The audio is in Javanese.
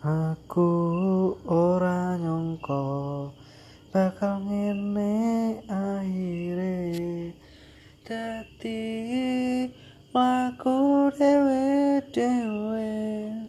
aku ora nyongko bakal ngene akhire. Dadi laku dhewe dhewe